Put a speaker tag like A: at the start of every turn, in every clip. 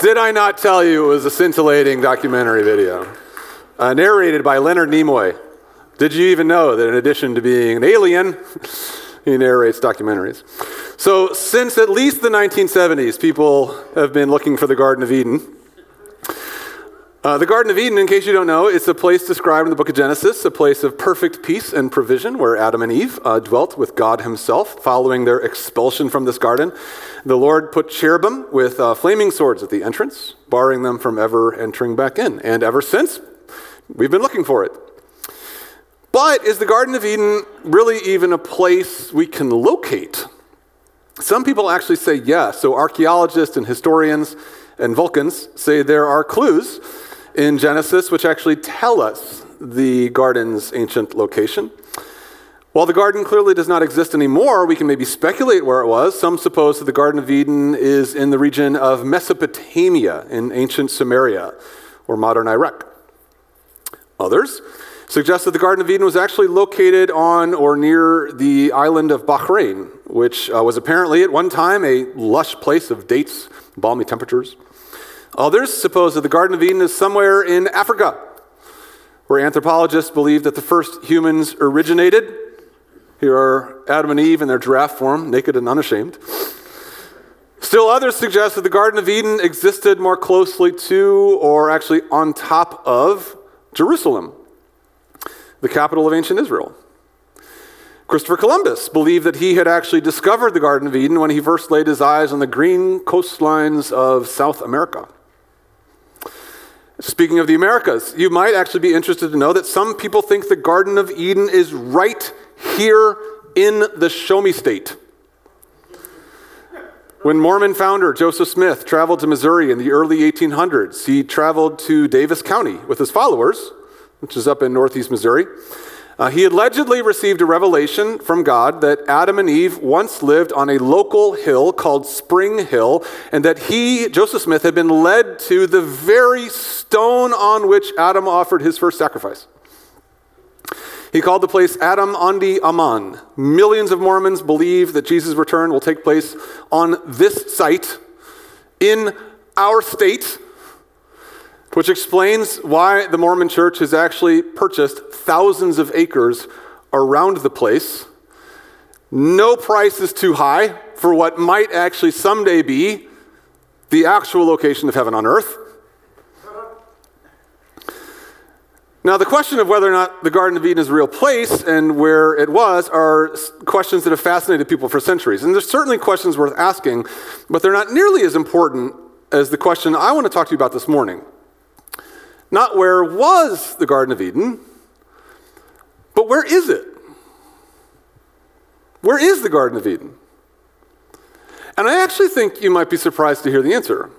A: Did I not tell you it was a scintillating documentary video? Uh, narrated by Leonard Nimoy. Did you even know that in addition to being an alien, he narrates documentaries? So, since at least the 1970s, people have been looking for the Garden of Eden. Uh, the Garden of Eden, in case you don't know, is a place described in the book of Genesis, a place of perfect peace and provision where Adam and Eve uh, dwelt with God Himself following their expulsion from this garden. The Lord put cherubim with uh, flaming swords at the entrance, barring them from ever entering back in. And ever since, we've been looking for it. But is the Garden of Eden really even a place we can locate? Some people actually say yes. So archaeologists and historians and Vulcans say there are clues in Genesis, which actually tell us the garden's ancient location. While the garden clearly does not exist anymore, we can maybe speculate where it was. Some suppose that the Garden of Eden is in the region of Mesopotamia in ancient Sumeria or modern Iraq. Others suggest that the Garden of Eden was actually located on or near the island of Bahrain, which uh, was apparently at one time a lush place of dates, balmy temperatures. Others suppose that the Garden of Eden is somewhere in Africa, where anthropologists believe that the first humans originated. Here are Adam and Eve in their giraffe form, naked and unashamed. Still, others suggest that the Garden of Eden existed more closely to, or actually on top of, Jerusalem, the capital of ancient Israel. Christopher Columbus believed that he had actually discovered the Garden of Eden when he first laid his eyes on the green coastlines of South America. Speaking of the Americas, you might actually be interested to know that some people think the Garden of Eden is right here in the Show Me State. When Mormon founder Joseph Smith traveled to Missouri in the early 1800s, he traveled to Daviess County with his followers, which is up in northeast Missouri. Uh, he allegedly received a revelation from God that Adam and Eve once lived on a local hill called Spring Hill, and that he, Joseph Smith, had been led to the very stone on which Adam offered his first sacrifice. He called the place Adam-ondi-Ahman. Millions of Mormons believe that Jesus' return will take place on this site in our state which explains why the Mormon church has actually purchased thousands of acres around the place. No price is too high for what might actually someday be the actual location of heaven on earth. Now, the question of whether or not the Garden of Eden is a real place and where it was are questions that have fascinated people for centuries. And there's certainly questions worth asking, but they're not nearly as important as the question I want to talk to you about this morning. Not where was the Garden of Eden, but where is it? Where is the Garden of Eden? And I actually think you might be surprised to hear the answer.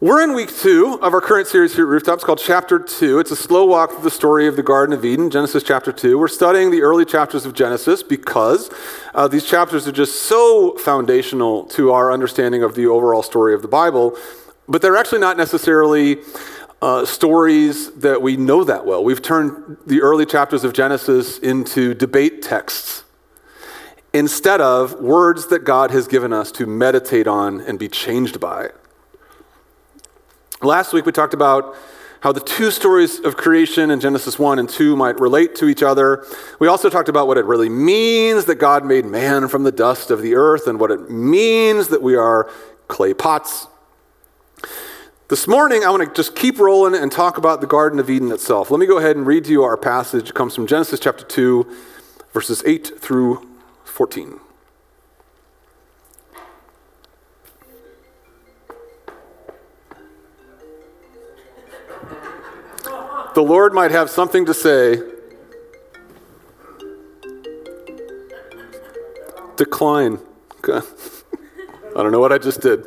A: We're in week two of our current series here at Rooftops called Chapter 2. It's a slow walk through the story of the Garden of Eden, Genesis chapter 2. We're studying the early chapters of Genesis because uh, these chapters are just so foundational to our understanding of the overall story of the Bible but they're actually not necessarily uh, stories that we know that well. We've turned the early chapters of Genesis into debate texts instead of words that God has given us to meditate on and be changed by. Last week we talked about how the two stories of creation in Genesis 1 and 2 might relate to each other. We also talked about what it really means that God made man from the dust of the earth and what it means that we are clay pots this morning, I want to just keep rolling and talk about the Garden of Eden itself. Let me go ahead and read to you our passage. It comes from Genesis chapter 2, verses 8 through 14. The Lord might have something to say. Decline. I don't know what I just did.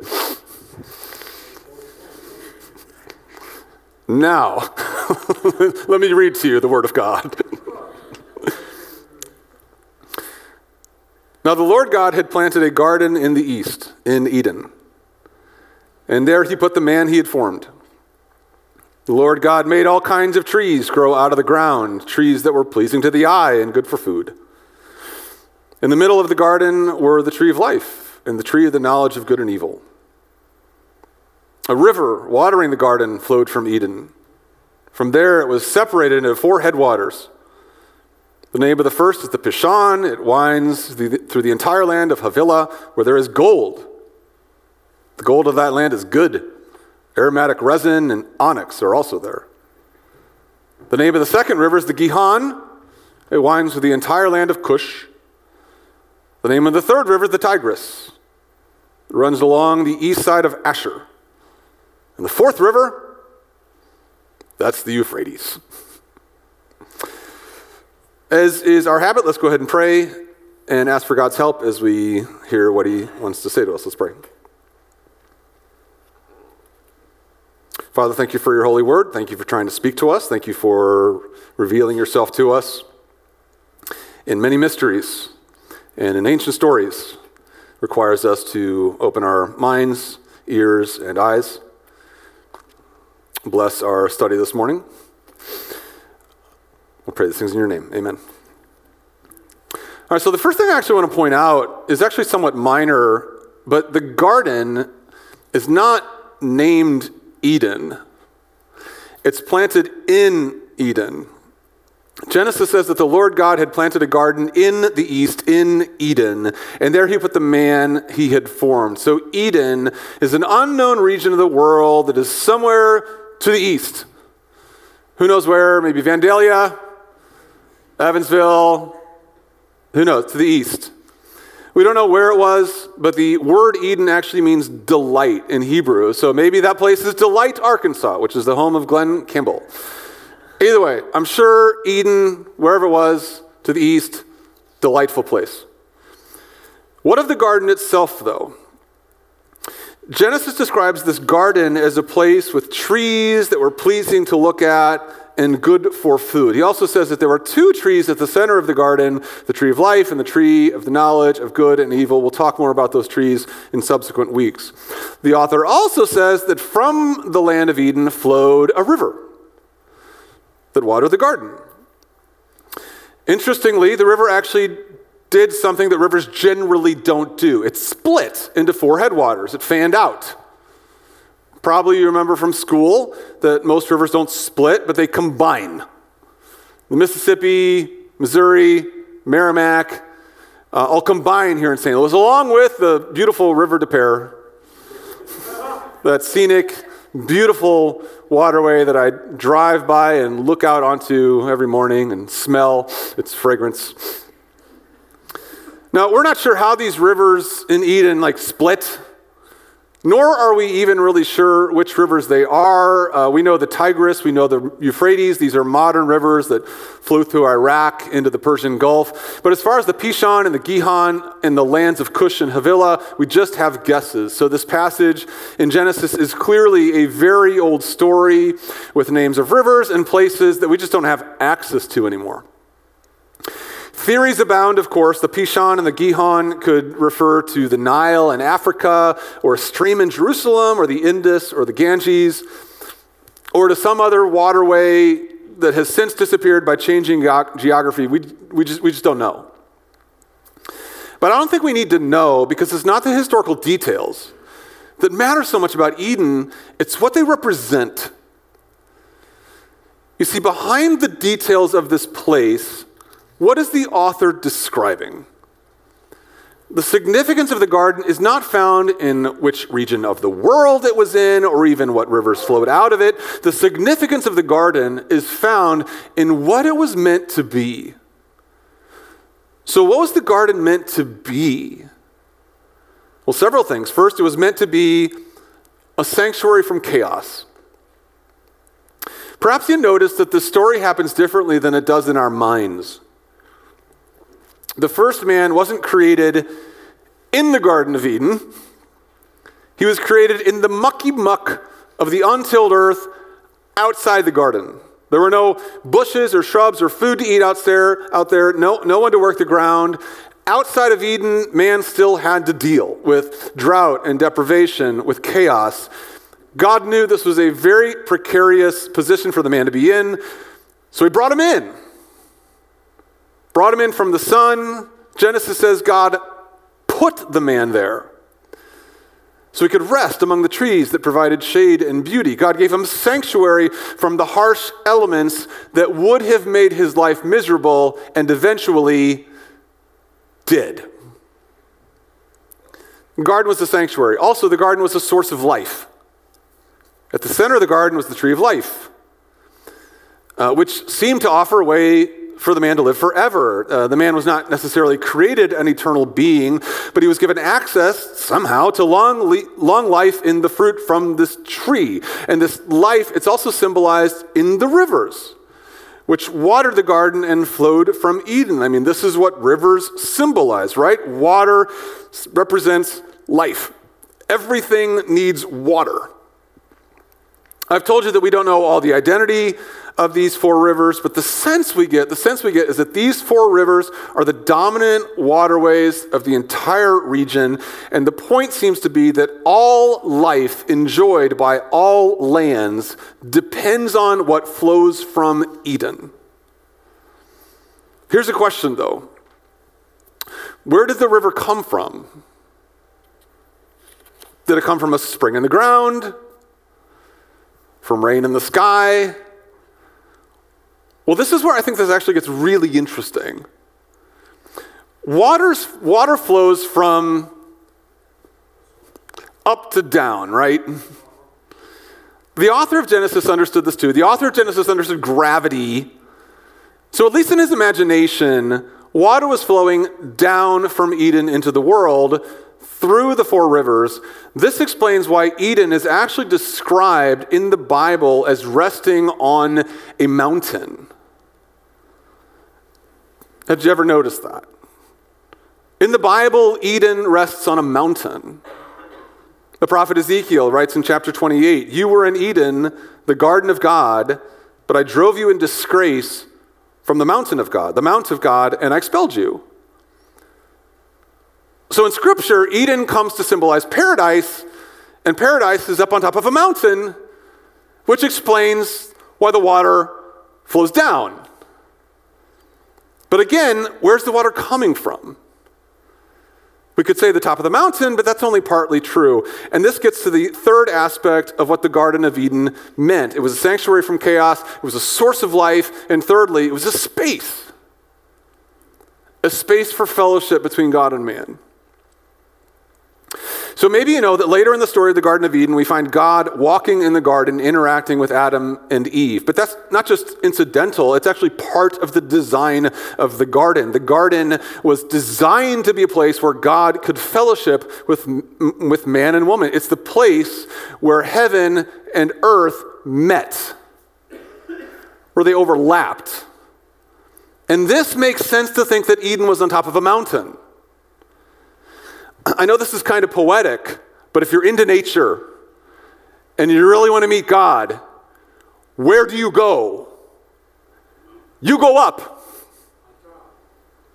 A: Now, let me read to you the Word of God. now, the Lord God had planted a garden in the east, in Eden, and there he put the man he had formed. The Lord God made all kinds of trees grow out of the ground, trees that were pleasing to the eye and good for food. In the middle of the garden were the tree of life and the tree of the knowledge of good and evil. A river watering the garden flowed from Eden. From there, it was separated into four headwaters. The name of the first is the Pishon. It winds through the entire land of Havilah, where there is gold. The gold of that land is good. Aromatic resin and onyx are also there. The name of the second river is the Gihon. It winds through the entire land of Cush. The name of the third river is the Tigris. It runs along the east side of Ashur. And the fourth river, that's the Euphrates. As is our habit, let's go ahead and pray and ask for God's help as we hear what He wants to say to us. Let's pray. Father, thank you for your holy word. Thank you for trying to speak to us. Thank you for revealing yourself to us in many mysteries and in ancient stories. Requires us to open our minds, ears, and eyes. Bless our study this morning. We'll pray these things in your name. Amen. All right, so the first thing I actually want to point out is actually somewhat minor, but the garden is not named Eden, it's planted in Eden. Genesis says that the Lord God had planted a garden in the east, in Eden, and there he put the man he had formed. So, Eden is an unknown region of the world that is somewhere to the east. Who knows where? Maybe Vandalia, Evansville, who knows, to the east. We don't know where it was, but the word Eden actually means delight in Hebrew. So maybe that place is Delight, Arkansas, which is the home of Glenn Kimball. Either way, I'm sure Eden, wherever it was, to the east, delightful place. What of the garden itself, though? Genesis describes this garden as a place with trees that were pleasing to look at and good for food. He also says that there were two trees at the center of the garden the tree of life and the tree of the knowledge of good and evil. We'll talk more about those trees in subsequent weeks. The author also says that from the land of Eden flowed a river that watered the garden. Interestingly, the river actually did something that rivers generally don't do it split into four headwaters, it fanned out. Probably you remember from school that most rivers don't split, but they combine. The Mississippi, Missouri, Meramec, uh, all combine here in St. Louis, along with the beautiful River de Peres, that scenic, beautiful waterway that I drive by and look out onto every morning and smell its fragrance. Now, we're not sure how these rivers in Eden like split. Nor are we even really sure which rivers they are. Uh, we know the Tigris, we know the Euphrates. These are modern rivers that flow through Iraq into the Persian Gulf. But as far as the Pishon and the Gihon and the lands of Cush and Havilah, we just have guesses. So this passage in Genesis is clearly a very old story with names of rivers and places that we just don't have access to anymore. Theories abound, of course. The Pishon and the Gihon could refer to the Nile in Africa, or a stream in Jerusalem, or the Indus, or the Ganges, or to some other waterway that has since disappeared by changing geography. We, we, just, we just don't know. But I don't think we need to know because it's not the historical details that matter so much about Eden, it's what they represent. You see, behind the details of this place, what is the author describing? The significance of the garden is not found in which region of the world it was in or even what rivers flowed out of it. The significance of the garden is found in what it was meant to be. So, what was the garden meant to be? Well, several things. First, it was meant to be a sanctuary from chaos. Perhaps you notice that the story happens differently than it does in our minds. The first man wasn't created in the Garden of Eden, he was created in the mucky muck of the untilled earth outside the garden. There were no bushes or shrubs or food to eat out there, out there no, no one to work the ground. Outside of Eden, man still had to deal with drought and deprivation, with chaos. God knew this was a very precarious position for the man to be in, so he brought him in. Brought him in from the sun. Genesis says God put the man there. so he could rest among the trees that provided shade and beauty. God gave him sanctuary from the harsh elements that would have made his life miserable and eventually did. The garden was the sanctuary. Also, the garden was a source of life. At the center of the garden was the tree of life, uh, which seemed to offer a way for the man to live forever. Uh, the man was not necessarily created an eternal being, but he was given access somehow to long, le- long life in the fruit from this tree. And this life, it's also symbolized in the rivers, which watered the garden and flowed from Eden. I mean, this is what rivers symbolize, right? Water represents life. Everything needs water. I've told you that we don't know all the identity of these four rivers, but the sense we get, the sense we get is that these four rivers are the dominant waterways of the entire region, and the point seems to be that all life enjoyed by all lands depends on what flows from Eden. Here's a question though. Where did the river come from? Did it come from a spring in the ground? From rain in the sky. Well, this is where I think this actually gets really interesting. Water's, water flows from up to down, right? The author of Genesis understood this too. The author of Genesis understood gravity. So, at least in his imagination, water was flowing down from Eden into the world through the four rivers. This explains why Eden is actually described in the Bible as resting on a mountain. Have you ever noticed that? In the Bible, Eden rests on a mountain. The prophet Ezekiel writes in chapter 28 You were in Eden, the garden of God, but I drove you in disgrace from the mountain of God, the mount of God, and I expelled you. So in Scripture, Eden comes to symbolize paradise, and paradise is up on top of a mountain, which explains why the water flows down. But again, where's the water coming from? We could say the top of the mountain, but that's only partly true. And this gets to the third aspect of what the Garden of Eden meant it was a sanctuary from chaos, it was a source of life, and thirdly, it was a space a space for fellowship between God and man. So maybe you know that later in the story of the Garden of Eden, we find God walking in the garden, interacting with Adam and Eve. But that's not just incidental, it's actually part of the design of the garden. The garden was designed to be a place where God could fellowship with, with man and woman. It's the place where heaven and earth met, where they overlapped. And this makes sense to think that Eden was on top of a mountain. I know this is kind of poetic, but if you're into nature and you really want to meet God, where do you go? You go up.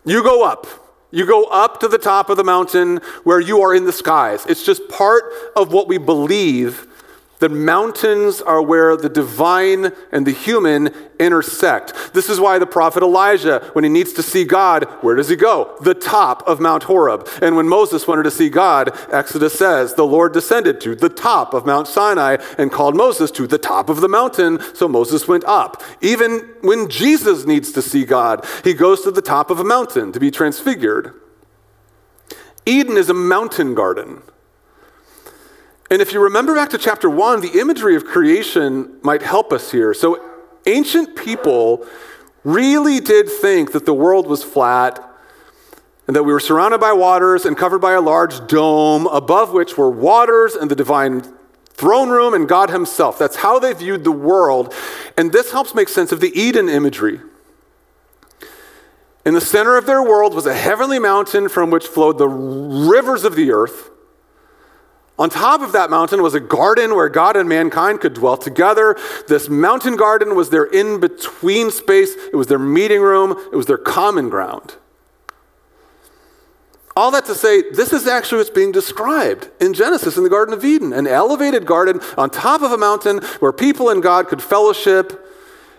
A: You go up. You go up to the top of the mountain where you are in the skies. It's just part of what we believe the mountains are where the divine and the human intersect. This is why the prophet Elijah, when he needs to see God, where does he go? The top of Mount Horeb. And when Moses wanted to see God, Exodus says, the Lord descended to the top of Mount Sinai and called Moses to the top of the mountain, so Moses went up. Even when Jesus needs to see God, he goes to the top of a mountain to be transfigured. Eden is a mountain garden. And if you remember back to chapter one, the imagery of creation might help us here. So, ancient people really did think that the world was flat and that we were surrounded by waters and covered by a large dome, above which were waters and the divine throne room and God Himself. That's how they viewed the world. And this helps make sense of the Eden imagery. In the center of their world was a heavenly mountain from which flowed the rivers of the earth. On top of that mountain was a garden where God and mankind could dwell together. This mountain garden was their in between space, it was their meeting room, it was their common ground. All that to say, this is actually what's being described in Genesis in the Garden of Eden an elevated garden on top of a mountain where people and God could fellowship.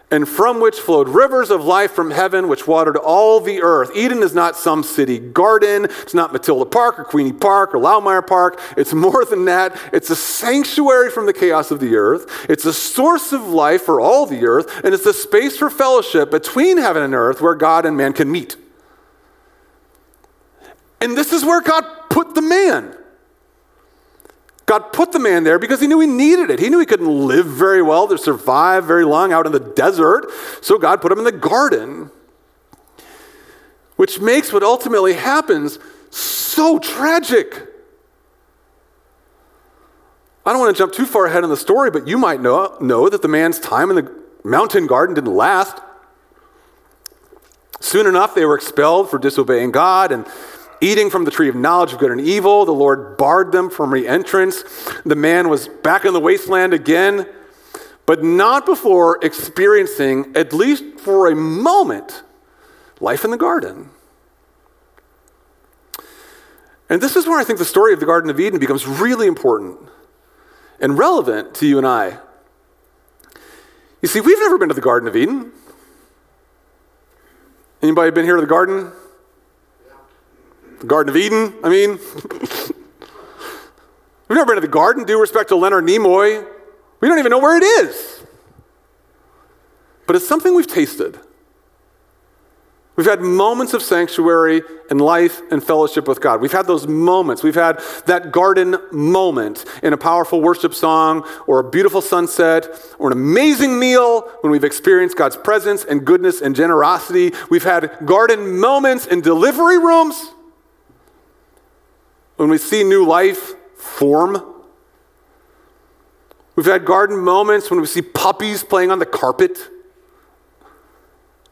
A: And from which flowed rivers of life from heaven, which watered all the earth. Eden is not some city garden. It's not Matilda Park or Queeny Park or Laumeier Park. It's more than that. It's a sanctuary from the chaos of the earth. It's a source of life for all the earth, and it's a space for fellowship between heaven and earth where God and man can meet. And this is where God put the man. God put the man there because he knew he needed it. He knew he couldn't live very well to survive very long out in the desert. So God put him in the garden, which makes what ultimately happens so tragic. I don't want to jump too far ahead in the story, but you might know, know that the man's time in the mountain garden didn't last. Soon enough, they were expelled for disobeying God, and eating from the tree of knowledge of good and evil. The Lord barred them from re entrance. The man was back in the wasteland again, but not before experiencing, at least for a moment, life in the garden. And this is where I think the story of the Garden of Eden becomes really important and relevant to you and I. You see, we've never been to the Garden of Eden. Anybody been here to the garden? The Garden of Eden, I mean. We've never been to the garden, due respect to Leonard Nimoy. We don't even know where it is. But it's something we've tasted. We've had moments of sanctuary and life and fellowship with God. We've had those moments. We've had that garden moment in a powerful worship song or a beautiful sunset or an amazing meal when we've experienced God's presence and goodness and generosity. We've had garden moments in delivery rooms when we see new life form. We've had garden moments when we see puppies playing on the carpet.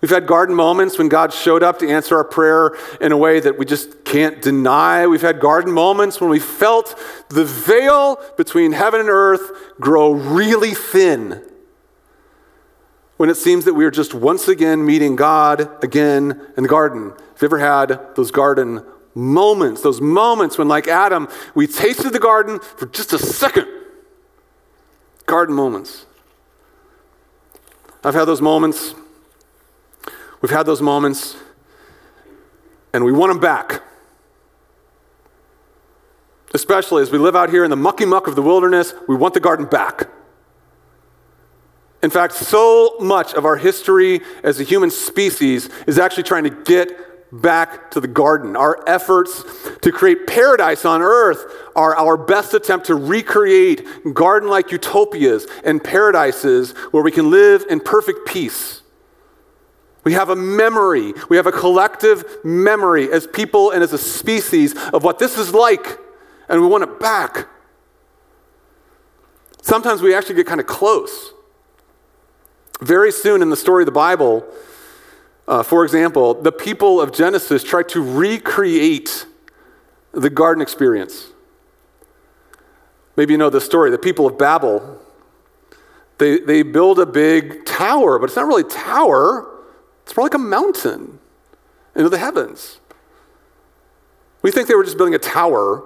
A: We've had garden moments when God showed up to answer our prayer in a way that we just can't deny. We've had garden moments when we felt the veil between heaven and earth grow really thin. When it seems that we are just once again meeting God again in the garden. Have you ever had those garden moments, those moments when, like Adam, we tasted the garden for just a second. Garden moments. I've had those moments. We've had those moments, and we want them back. Especially as we live out here in the mucky muck of the wilderness, we want the garden back. In fact, so much of our history as a human species is actually trying to get back to the garden. Our efforts to create paradise on earth are our best attempt to recreate garden like utopias and paradises where we can live in perfect peace. We have a memory, we have a collective memory as people and as a species of what this is like, and we want it back. Sometimes we actually get kind of close. Very soon in the story of the Bible, uh, for example, the people of Genesis try to recreate the garden experience. Maybe you know the story. The people of Babel, they, they build a big tower, but it's not really a tower, it's more like a mountain into the heavens. We think they were just building a tower,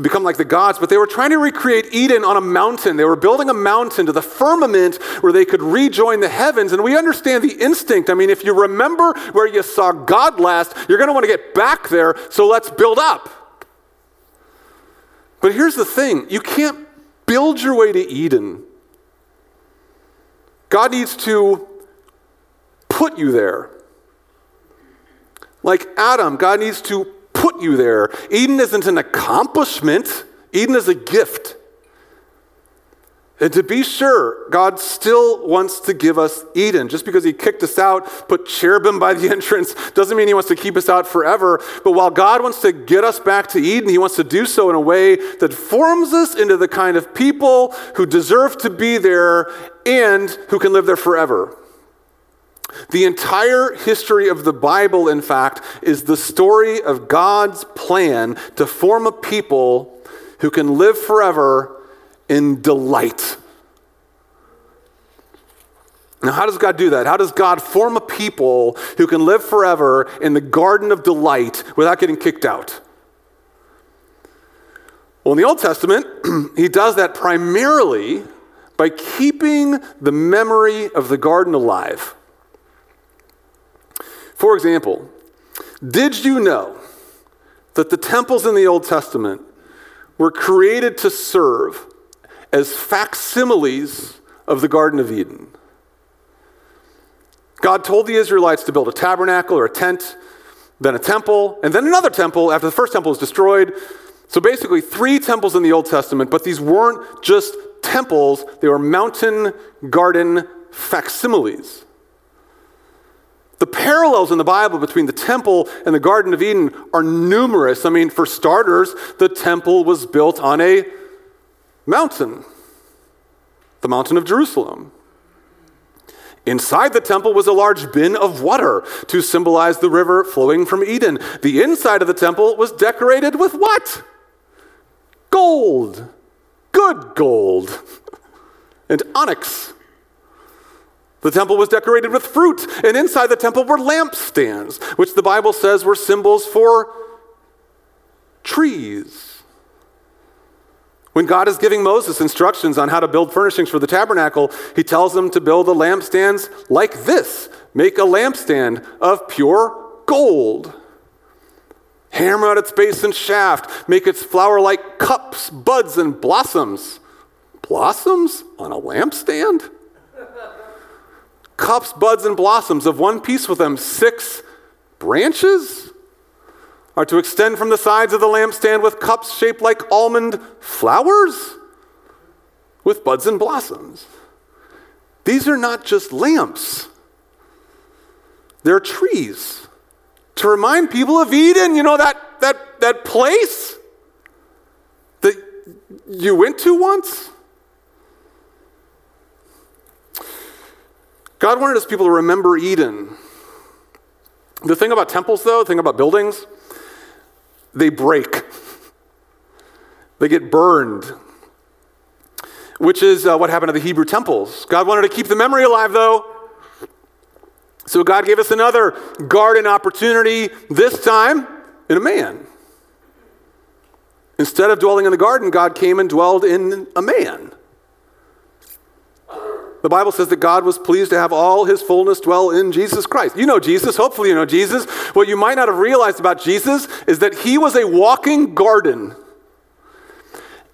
A: to become like the gods, but they were trying to recreate Eden on a mountain. They were building a mountain to the firmament where they could rejoin the heavens. And we understand the instinct. I mean, if you remember where you saw God last, you're going to want to get back there, so let's build up. But here's the thing you can't build your way to Eden. God needs to put you there. Like Adam, God needs to put you there. Eden isn't an accomplishment, Eden is a gift. And to be sure, God still wants to give us Eden. Just because He kicked us out, put cherubim by the entrance, doesn't mean He wants to keep us out forever. But while God wants to get us back to Eden, He wants to do so in a way that forms us into the kind of people who deserve to be there and who can live there forever. The entire history of the Bible, in fact, is the story of God's plan to form a people who can live forever in delight. Now, how does God do that? How does God form a people who can live forever in the garden of delight without getting kicked out? Well, in the Old Testament, he does that primarily by keeping the memory of the garden alive. For example, did you know that the temples in the Old Testament were created to serve as facsimiles of the Garden of Eden? God told the Israelites to build a tabernacle or a tent, then a temple, and then another temple after the first temple was destroyed. So basically, three temples in the Old Testament, but these weren't just temples, they were mountain garden facsimiles. The parallels in the Bible between the temple and the Garden of Eden are numerous. I mean, for starters, the temple was built on a mountain, the mountain of Jerusalem. Inside the temple was a large bin of water to symbolize the river flowing from Eden. The inside of the temple was decorated with what? Gold. Good gold. And onyx. The temple was decorated with fruit, and inside the temple were lampstands, which the Bible says were symbols for trees. When God is giving Moses instructions on how to build furnishings for the tabernacle, he tells him to build the lampstands like this make a lampstand of pure gold. Hammer out its base and shaft, make its flower like cups, buds, and blossoms. Blossoms on a lampstand? Cups, buds, and blossoms of one piece with them, six branches are to extend from the sides of the lampstand with cups shaped like almond flowers with buds and blossoms. These are not just lamps, they're trees to remind people of Eden, you know, that, that, that place that you went to once. God wanted his people to remember Eden. The thing about temples, though, the thing about buildings, they break, they get burned, which is uh, what happened to the Hebrew temples. God wanted to keep the memory alive, though. So God gave us another garden opportunity, this time in a man. Instead of dwelling in the garden, God came and dwelled in a man. The Bible says that God was pleased to have all his fullness dwell in Jesus Christ. You know Jesus. Hopefully, you know Jesus. What you might not have realized about Jesus is that he was a walking garden.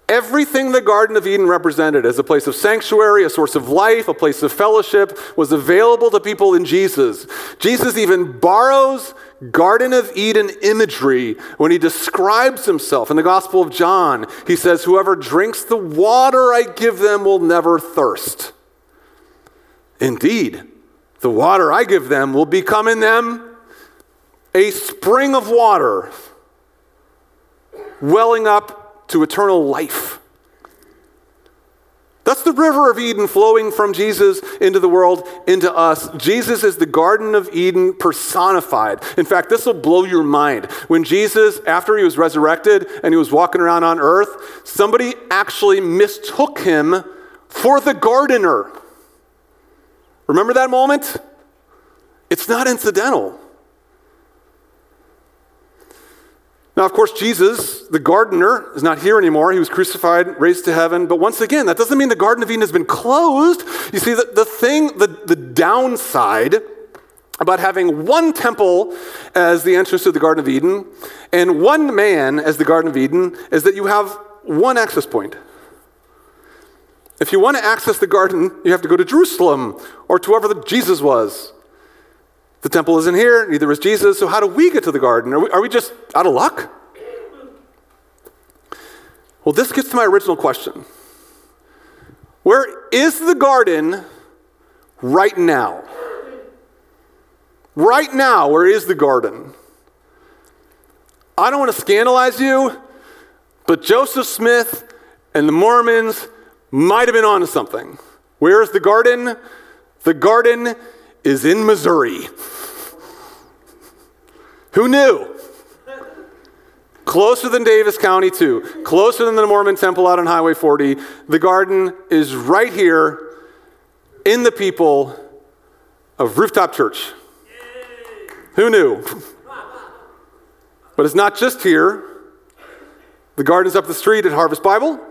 A: Everything the Garden of Eden represented as a place of sanctuary, a source of life, a place of fellowship was available to people in Jesus. Jesus even borrows Garden of Eden imagery when he describes himself in the Gospel of John. He says, Whoever drinks the water I give them will never thirst. Indeed, the water I give them will become in them a spring of water welling up to eternal life. That's the river of Eden flowing from Jesus into the world, into us. Jesus is the Garden of Eden personified. In fact, this will blow your mind. When Jesus, after he was resurrected and he was walking around on earth, somebody actually mistook him for the gardener. Remember that moment? It's not incidental. Now, of course, Jesus, the gardener, is not here anymore. He was crucified, raised to heaven. But once again, that doesn't mean the Garden of Eden has been closed. You see, the, the thing, the, the downside about having one temple as the entrance to the Garden of Eden and one man as the Garden of Eden is that you have one access point. If you want to access the garden, you have to go to Jerusalem or to wherever Jesus was. The temple isn't here, neither is Jesus, so how do we get to the garden? Are we, are we just out of luck? Well, this gets to my original question Where is the garden right now? Right now, where is the garden? I don't want to scandalize you, but Joseph Smith and the Mormons might have been onto something. Where is the garden? The garden is in Missouri. Who knew? Closer than Daviess County, too. Closer than the Mormon temple out on Highway 40. The garden is right here in the people of Rooftop Church. Who knew? But it's not just here. The garden's up the street at Harvest Bible.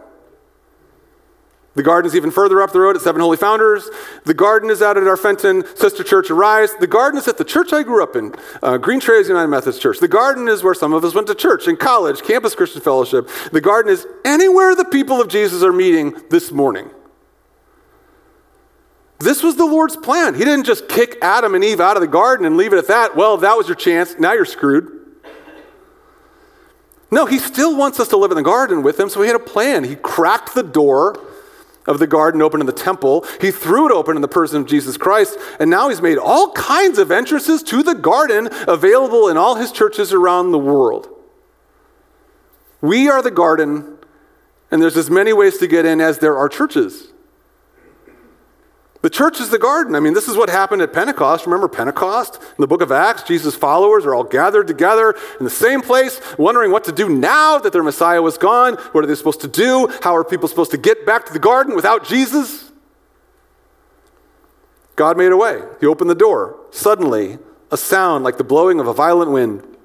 A: The garden is even further up the road at Seven Holy Founders. The garden is out at our Fenton Sister Church Arise. The garden is at the church I grew up in, uh, Green Trails United Methodist Church. The garden is where some of us went to church, in college, Campus Christian Fellowship. The garden is anywhere the people of Jesus are meeting this morning. This was the Lord's plan. He didn't just kick Adam and Eve out of the garden and leave it at that. Well, that was your chance. Now you're screwed. No, he still wants us to live in the garden with him, so he had a plan. He cracked the door of the garden open in the temple. He threw it open in the person of Jesus Christ, and now he's made all kinds of entrances to the garden available in all his churches around the world. We are the garden, and there's as many ways to get in as there are churches. The church is the garden. I mean, this is what happened at Pentecost. Remember Pentecost? In the book of Acts, Jesus' followers are all gathered together in the same place, wondering what to do now that their Messiah was gone. What are they supposed to do? How are people supposed to get back to the garden without Jesus? God made a way. He opened the door. Suddenly, a sound like the blowing of a violent wind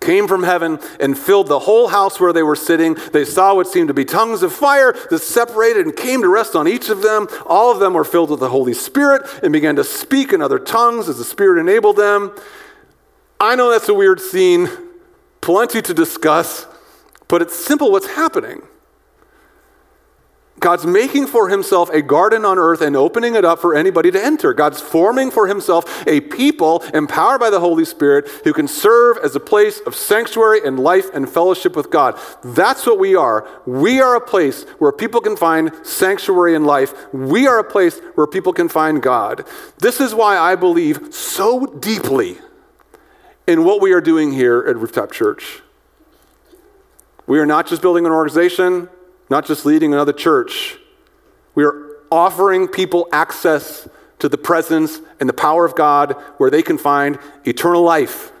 A: came from heaven and filled the whole house where they were sitting. They saw what seemed to be tongues of fire that separated and came to rest on each of them. All of them were filled with the Holy Spirit and began to speak in other tongues as the Spirit enabled them. I know that's a weird scene, plenty to discuss, but it's simple what's happening. God's making for himself a garden on earth and opening it up for anybody to enter. God's forming for himself a people empowered by the Holy Spirit who can serve as a place of sanctuary and life and fellowship with God. That's what we are. We are a place where people can find sanctuary and life. We are a place where people can find God. This is why I believe so deeply in what we are doing here at Rooftop Church. We are not just building an organization not just leading another church. We are offering people access to the presence and the power of God where they can find eternal life.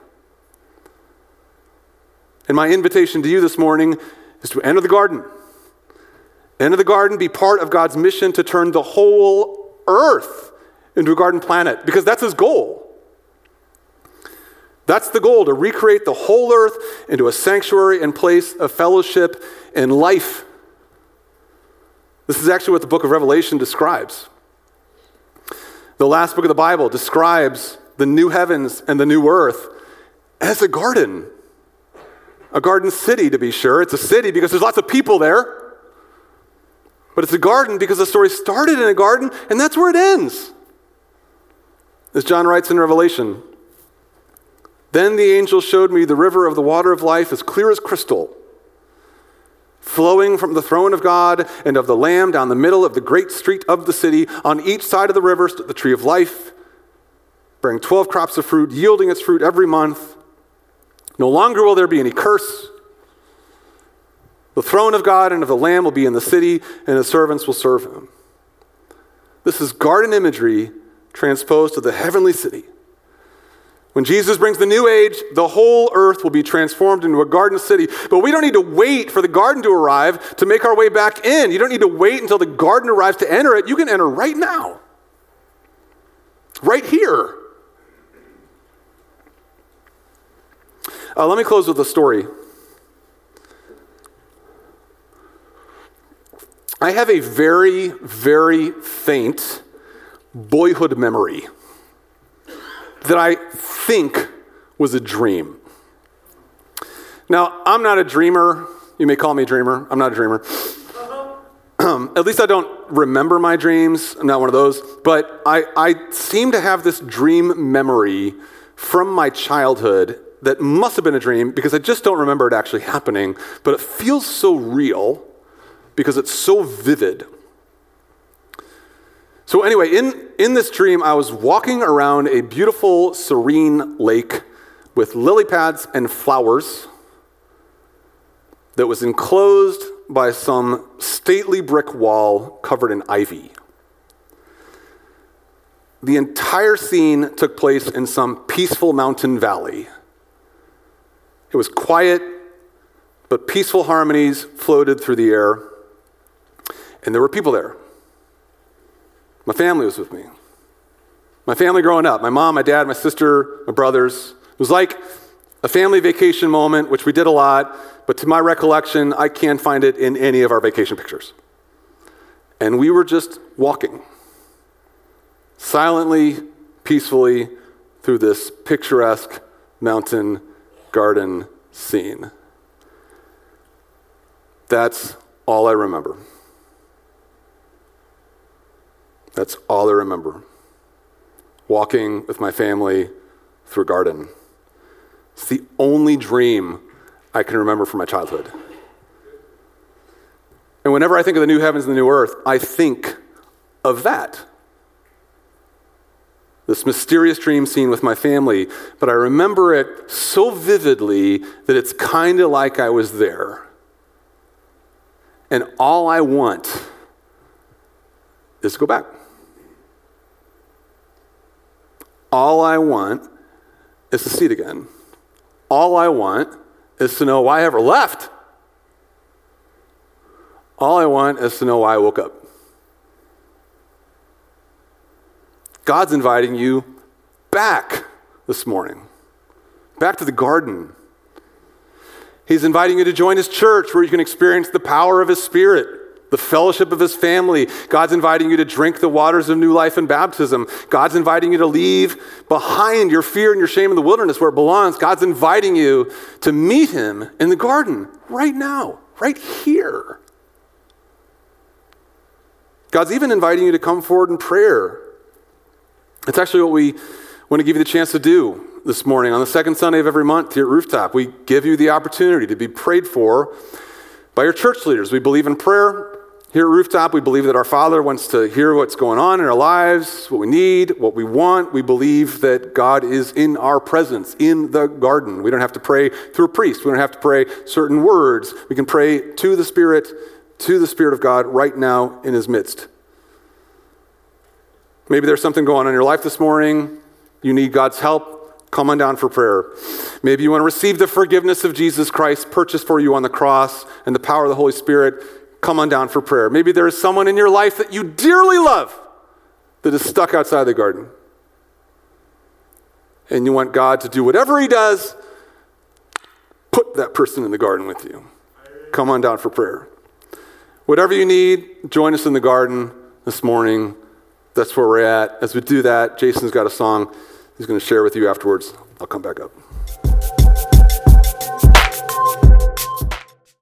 A: And my invitation to you this morning is to enter the garden. Enter the garden, be part of God's mission to turn the whole earth into a garden planet, because that's his goal. That's the goal to recreate the whole earth into a sanctuary and place of fellowship and life this is actually what the book of Revelation describes. The last book of the Bible describes the new heavens and the new earth as a garden. A garden city, to be sure. It's a city because there's lots of people there. But it's a garden because the story started in a garden and that's where it ends. As John writes in Revelation, then the angel showed me the river of the water of life as clear as crystal flowing from the throne of God and of the Lamb down the middle of the great street of the city. On each side of the river stood the tree of life, bearing 12 crops of fruit, yielding its fruit every month. No longer will there be any curse. The throne of God and of the Lamb will be in the city, and his servants will serve him. This is garden imagery transposed to the heavenly city. When Jesus brings the new age, the whole earth will be transformed into a garden city. But we don't need to wait for the garden to arrive to make our way back in. You don't need to wait until the garden arrives to enter it. You can enter right now, right here. Uh, let me close with a story. I have a very, very faint boyhood memory that I think was a dream. Now, I'm not a dreamer. You may call me a dreamer. I'm not a dreamer. At least I don't remember my dreams. I'm not one of those. But I, I seem to have this dream memory from my childhood that must have been a dream because I just don't remember it actually happening. But it feels so real because it's so vivid. So, anyway, in, in this dream, I was walking around a beautiful, serene lake with lily pads and flowers that was enclosed by some stately brick wall covered in ivy. The entire scene took place in some peaceful mountain valley. It was quiet, but peaceful harmonies floated through the air, and there were people there. My family was with me. My family growing up my mom, my dad, my sister, my brothers. It was like a family vacation moment, which we did a lot, but to my recollection, I can't find it in any of our vacation pictures. And we were just walking silently, peacefully through this picturesque mountain garden scene. That's all I remember. That's all I remember. Walking with my family through a garden. It's the only dream I can remember from my childhood. And whenever I think of the new heavens and the new earth, I think of that. This mysterious dream scene with my family, but I remember it so vividly that it's kind of like I was there. And all I want is to go back. All I want is to see it again. All I want is to know why I ever left. All I want is to know why I woke up. God's inviting you back this morning, back to the garden. He's inviting you to join his church where you can experience the power of his spirit the fellowship of his family. God's inviting you to drink the waters of new life and baptism. God's inviting you to leave behind your fear and your shame in the wilderness where it belongs. God's inviting you to meet him in the garden right now, right here. God's even inviting you to come forward in prayer. It's actually what we want to give you the chance to do this morning on the second Sunday of every month here at Rooftop. We give you the opportunity to be prayed for by your church leaders. We believe in prayer. Here at Rooftop, we believe that our Father wants to hear what's going on in our lives, what we need, what we want. We believe that God is in our presence, in the garden. We don't have to pray through a priest. We don't have to pray certain words. We can pray to the Spirit, to the Spirit of God right now in His midst. Maybe there's something going on in your life this morning. You need God's help. Come on down for prayer. Maybe you want to receive the forgiveness of Jesus Christ purchased for you on the cross and the power of the Holy Spirit come on down for prayer. Maybe there is someone in your life that you dearly love that is stuck outside the garden. And you want God to do whatever He does, put that person in the garden with you. Come on down for prayer. Whatever you need, join us in the garden this morning. That's where we're at. As we do that, Jason's got a song he's going to share with you afterwards. I'll come back up.